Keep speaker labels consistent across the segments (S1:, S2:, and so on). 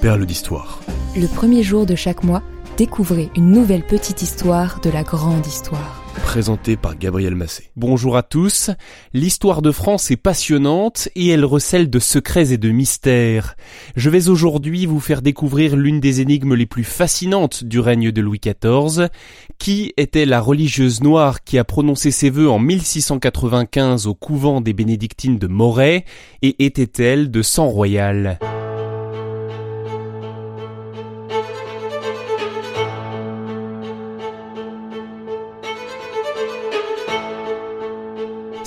S1: perles d'histoire.
S2: Le premier jour de chaque mois, découvrez une nouvelle petite histoire de la grande histoire.
S1: Présenté par Gabriel Massé.
S3: Bonjour à tous. L'histoire de France est passionnante et elle recèle de secrets et de mystères. Je vais aujourd'hui vous faire découvrir l'une des énigmes les plus fascinantes du règne de Louis XIV. Qui était la religieuse noire qui a prononcé ses vœux en 1695 au couvent des bénédictines de Moret et était-elle de sang royal?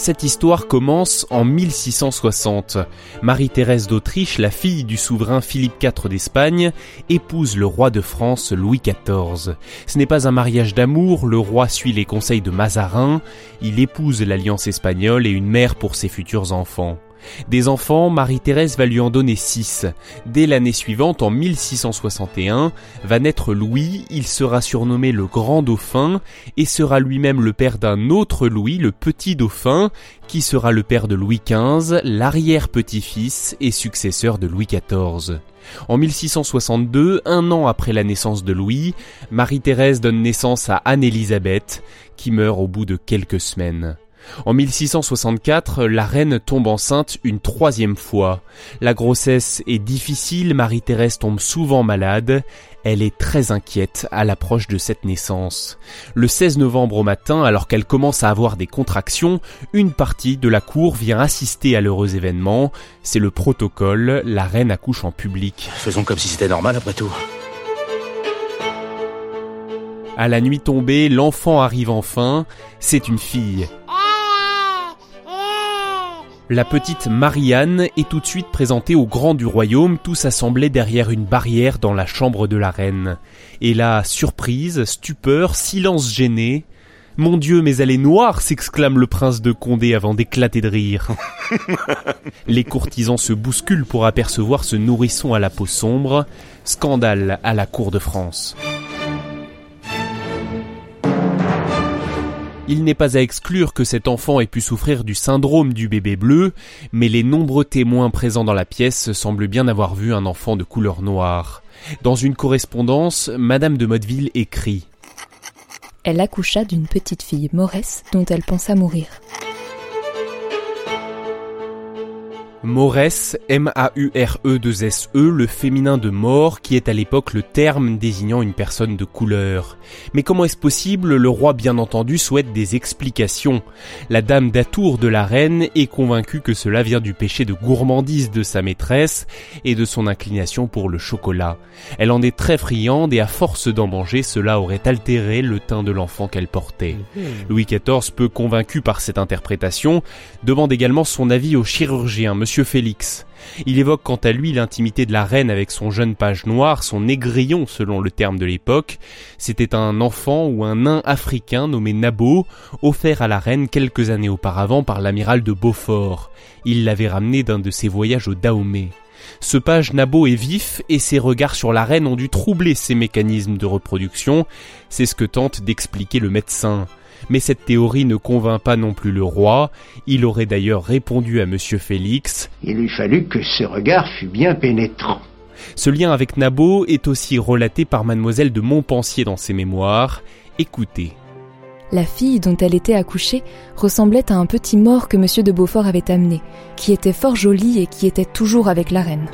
S3: Cette histoire commence en 1660. Marie-Thérèse d'Autriche, la fille du souverain Philippe IV d'Espagne, épouse le roi de France Louis XIV. Ce n'est pas un mariage d'amour, le roi suit les conseils de Mazarin, il épouse l'alliance espagnole et une mère pour ses futurs enfants. Des enfants, Marie-Thérèse va lui en donner six. Dès l'année suivante, en 1661, va naître Louis, il sera surnommé le Grand Dauphin, et sera lui-même le père d'un autre Louis, le Petit Dauphin, qui sera le père de Louis XV, l'arrière-petit-fils et successeur de Louis XIV. En 1662, un an après la naissance de Louis, Marie-Thérèse donne naissance à Anne-Élisabeth, qui meurt au bout de quelques semaines. En 1664, la reine tombe enceinte une troisième fois. La grossesse est difficile, Marie-Thérèse tombe souvent malade. Elle est très inquiète à l'approche de cette naissance. Le 16 novembre au matin, alors qu'elle commence à avoir des contractions, une partie de la cour vient assister à l'heureux événement. C'est le protocole, la reine accouche en public.
S4: Faisons comme si c'était normal après tout.
S3: À la nuit tombée, l'enfant arrive enfin. C'est une fille. La petite Marianne est tout de suite présentée au grand du royaume, tous assemblés derrière une barrière dans la chambre de la reine. Et là, surprise, stupeur, silence gêné. Mon Dieu, mais elle est noire s'exclame le prince de Condé avant d'éclater de rire. Les courtisans se bousculent pour apercevoir ce nourrisson à la peau sombre. Scandale à la cour de France. Il n'est pas à exclure que cet enfant ait pu souffrir du syndrome du bébé bleu, mais les nombreux témoins présents dans la pièce semblent bien avoir vu un enfant de couleur noire. Dans une correspondance, Madame de Motteville écrit
S2: Elle accoucha d'une petite fille Mauresse dont elle pensa mourir.
S3: Maurès, M-A-U-R-E-2-S-E, -E, le féminin de mort, qui est à l'époque le terme désignant une personne de couleur. Mais comment est-ce possible? Le roi, bien entendu, souhaite des explications. La dame d'Atour de la reine est convaincue que cela vient du péché de gourmandise de sa maîtresse et de son inclination pour le chocolat. Elle en est très friande et à force d'en manger, cela aurait altéré le teint de l'enfant qu'elle portait. Mmh. Louis XIV, peu convaincu par cette interprétation, demande également son avis au chirurgien, Monsieur Félix. Il évoque quant à lui l'intimité de la reine avec son jeune page noir, son négrillon selon le terme de l'époque. C'était un enfant ou un nain africain nommé Nabo, offert à la reine quelques années auparavant par l'amiral de Beaufort. Il l'avait ramené d'un de ses voyages au Dahomey. Ce page Nabo est vif et ses regards sur la reine ont dû troubler ses mécanismes de reproduction. C'est ce que tente d'expliquer le médecin. Mais cette théorie ne convainc pas non plus le roi. Il aurait d'ailleurs répondu à monsieur Félix.
S5: Il lui fallut que ce regard fût bien pénétrant.
S3: Ce lien avec Nabo est aussi relaté par mademoiselle de Montpensier dans ses mémoires. Écoutez.
S2: La fille dont elle était accouchée ressemblait à un petit mort que monsieur de Beaufort avait amené, qui était fort joli et qui était toujours avec la reine.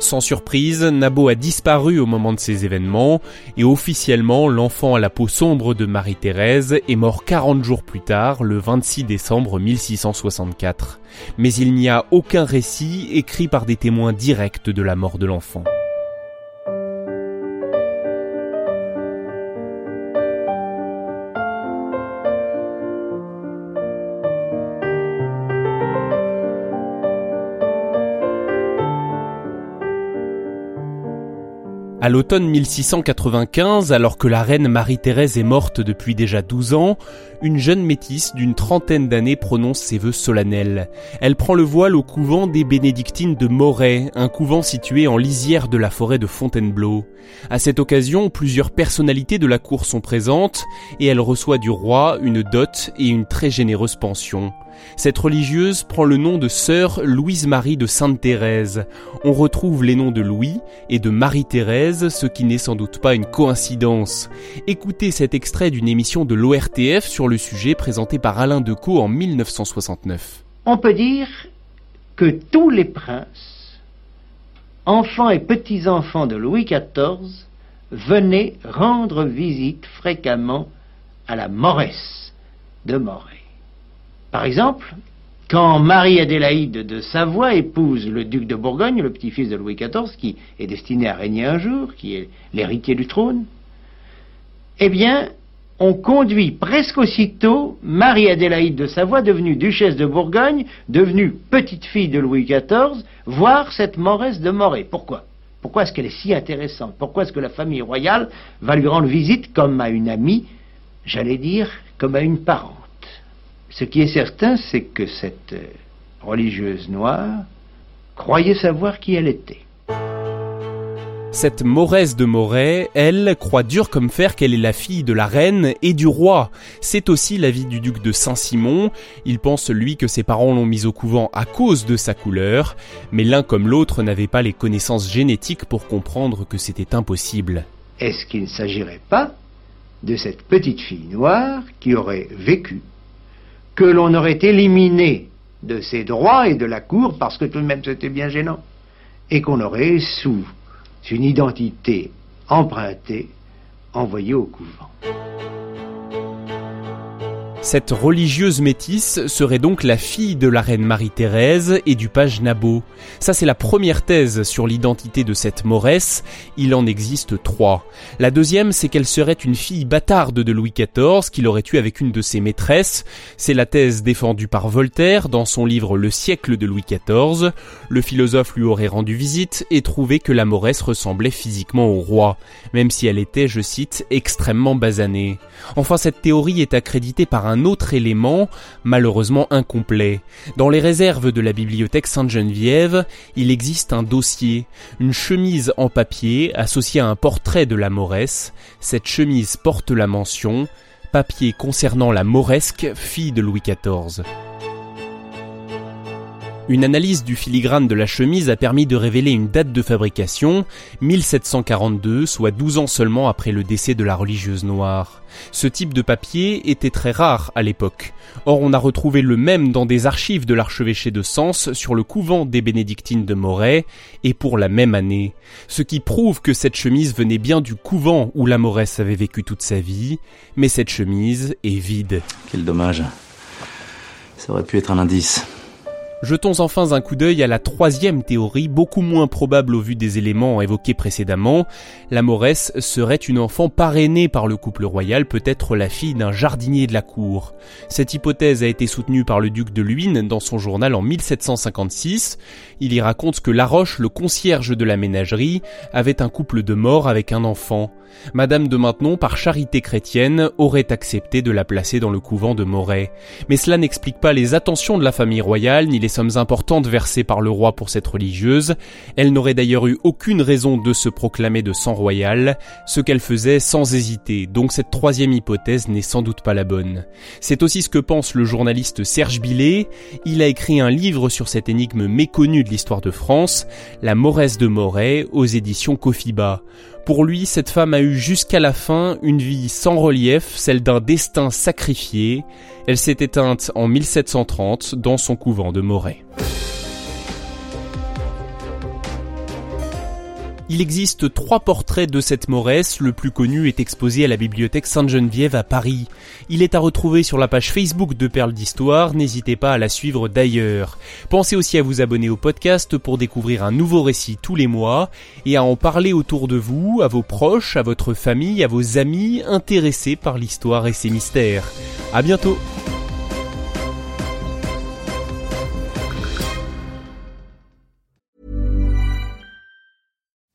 S3: Sans surprise, Nabo a disparu au moment de ces événements et officiellement l'enfant à la peau sombre de Marie-Thérèse est mort 40 jours plus tard, le 26 décembre 1664. Mais il n'y a aucun récit écrit par des témoins directs de la mort de l'enfant. À l'automne 1695, alors que la reine Marie-Thérèse est morte depuis déjà 12 ans, une jeune métisse d'une trentaine d'années prononce ses vœux solennels. Elle prend le voile au couvent des bénédictines de Moret, un couvent situé en lisière de la forêt de Fontainebleau. À cette occasion, plusieurs personnalités de la cour sont présentes et elle reçoit du roi une dot et une très généreuse pension. Cette religieuse prend le nom de sœur Louise-Marie de Sainte-Thérèse. On retrouve les noms de Louis et de Marie-Thérèse, ce qui n'est sans doute pas une coïncidence. Écoutez cet extrait d'une émission de l'ORTF sur le sujet présentée par Alain Decaux en 1969.
S5: On peut dire que tous les princes, enfants et petits-enfants de Louis XIV, venaient rendre visite fréquemment à la Moresse de Moret. Par exemple, quand Marie-Adélaïde de Savoie épouse le duc de Bourgogne, le petit-fils de Louis XIV, qui est destiné à régner un jour, qui est l'héritier du trône, eh bien, on conduit presque aussitôt Marie-Adélaïde de Savoie, devenue duchesse de Bourgogne, devenue petite-fille de Louis XIV, voir cette Moresse de Moret. Pourquoi? Pourquoi est-ce qu'elle est si intéressante? Pourquoi est-ce que la famille royale va lui rendre visite comme à une amie, j'allais dire comme à une parente? Ce qui est certain, c'est que cette euh, religieuse noire croyait savoir qui elle était.
S3: Cette Moresse de Moret, elle, croit dur comme fer qu'elle est la fille de la reine et du roi. C'est aussi l'avis du duc de Saint-Simon. Il pense, lui, que ses parents l'ont mise au couvent à cause de sa couleur, mais l'un comme l'autre n'avait pas les connaissances génétiques pour comprendre que c'était impossible.
S5: Est-ce qu'il ne s'agirait pas de cette petite fille noire qui aurait vécu que l'on aurait éliminé de ses droits et de la cour, parce que tout de même c'était bien gênant, et qu'on aurait, sous une identité empruntée, envoyé au couvent.
S3: Cette religieuse métisse serait donc la fille de la reine Marie-Thérèse et du page Nabot. Ça c'est la première thèse sur l'identité de cette Moresse, il en existe trois. La deuxième c'est qu'elle serait une fille bâtarde de Louis XIV qu'il aurait eue avec une de ses maîtresses. C'est la thèse défendue par Voltaire dans son livre Le siècle de Louis XIV. Le philosophe lui aurait rendu visite et trouvé que la Moresse ressemblait physiquement au roi, même si elle était, je cite, extrêmement basanée. Enfin cette théorie est accréditée par un autre élément, malheureusement incomplet. Dans les réserves de la bibliothèque Sainte-Geneviève, il existe un dossier, une chemise en papier associée à un portrait de la Mauresse. Cette chemise porte la mention papier concernant la Mauresque, fille de Louis XIV. Une analyse du filigrane de la chemise a permis de révéler une date de fabrication, 1742, soit 12 ans seulement après le décès de la religieuse noire. Ce type de papier était très rare à l'époque. Or on a retrouvé le même dans des archives de l'archevêché de Sens sur le couvent des bénédictines de Moret, et pour la même année. Ce qui prouve que cette chemise venait bien du couvent où la Moresse avait vécu toute sa vie, mais cette chemise est vide.
S4: Quel dommage. Ça aurait pu être un indice.
S3: Jetons enfin un coup d'œil à la troisième théorie, beaucoup moins probable au vu des éléments évoqués précédemment. La Mauresse serait une enfant parrainée par le couple royal, peut-être la fille d'un jardinier de la cour. Cette hypothèse a été soutenue par le duc de Luynes dans son journal en 1756. Il y raconte que Laroche, le concierge de la ménagerie, avait un couple de morts avec un enfant. Madame de Maintenon, par charité chrétienne, aurait accepté de la placer dans le couvent de Moret. Mais cela n'explique pas les attentions de la famille royale ni les sommes importantes versées par le roi pour cette religieuse. Elle n'aurait d'ailleurs eu aucune raison de se proclamer de sang royal, ce qu'elle faisait sans hésiter, donc cette troisième hypothèse n'est sans doute pas la bonne. C'est aussi ce que pense le journaliste Serge Billet. Il a écrit un livre sur cette énigme méconnue de l'histoire de France, La Mauresse de Moret, aux éditions Kofiba. Pour lui, cette femme a eu jusqu'à la fin une vie sans relief, celle d'un destin sacrifié. Elle s'est éteinte en 1730 dans son couvent de Moret. Il existe trois portraits de cette Mauresse, le plus connu est exposé à la bibliothèque Sainte-Geneviève à Paris. Il est à retrouver sur la page Facebook de Perles d'Histoire, n'hésitez pas à la suivre d'ailleurs. Pensez aussi à vous abonner au podcast pour découvrir un nouveau récit tous les mois et à en parler autour de vous, à vos proches, à votre famille, à vos amis intéressés par l'histoire et ses mystères. À bientôt!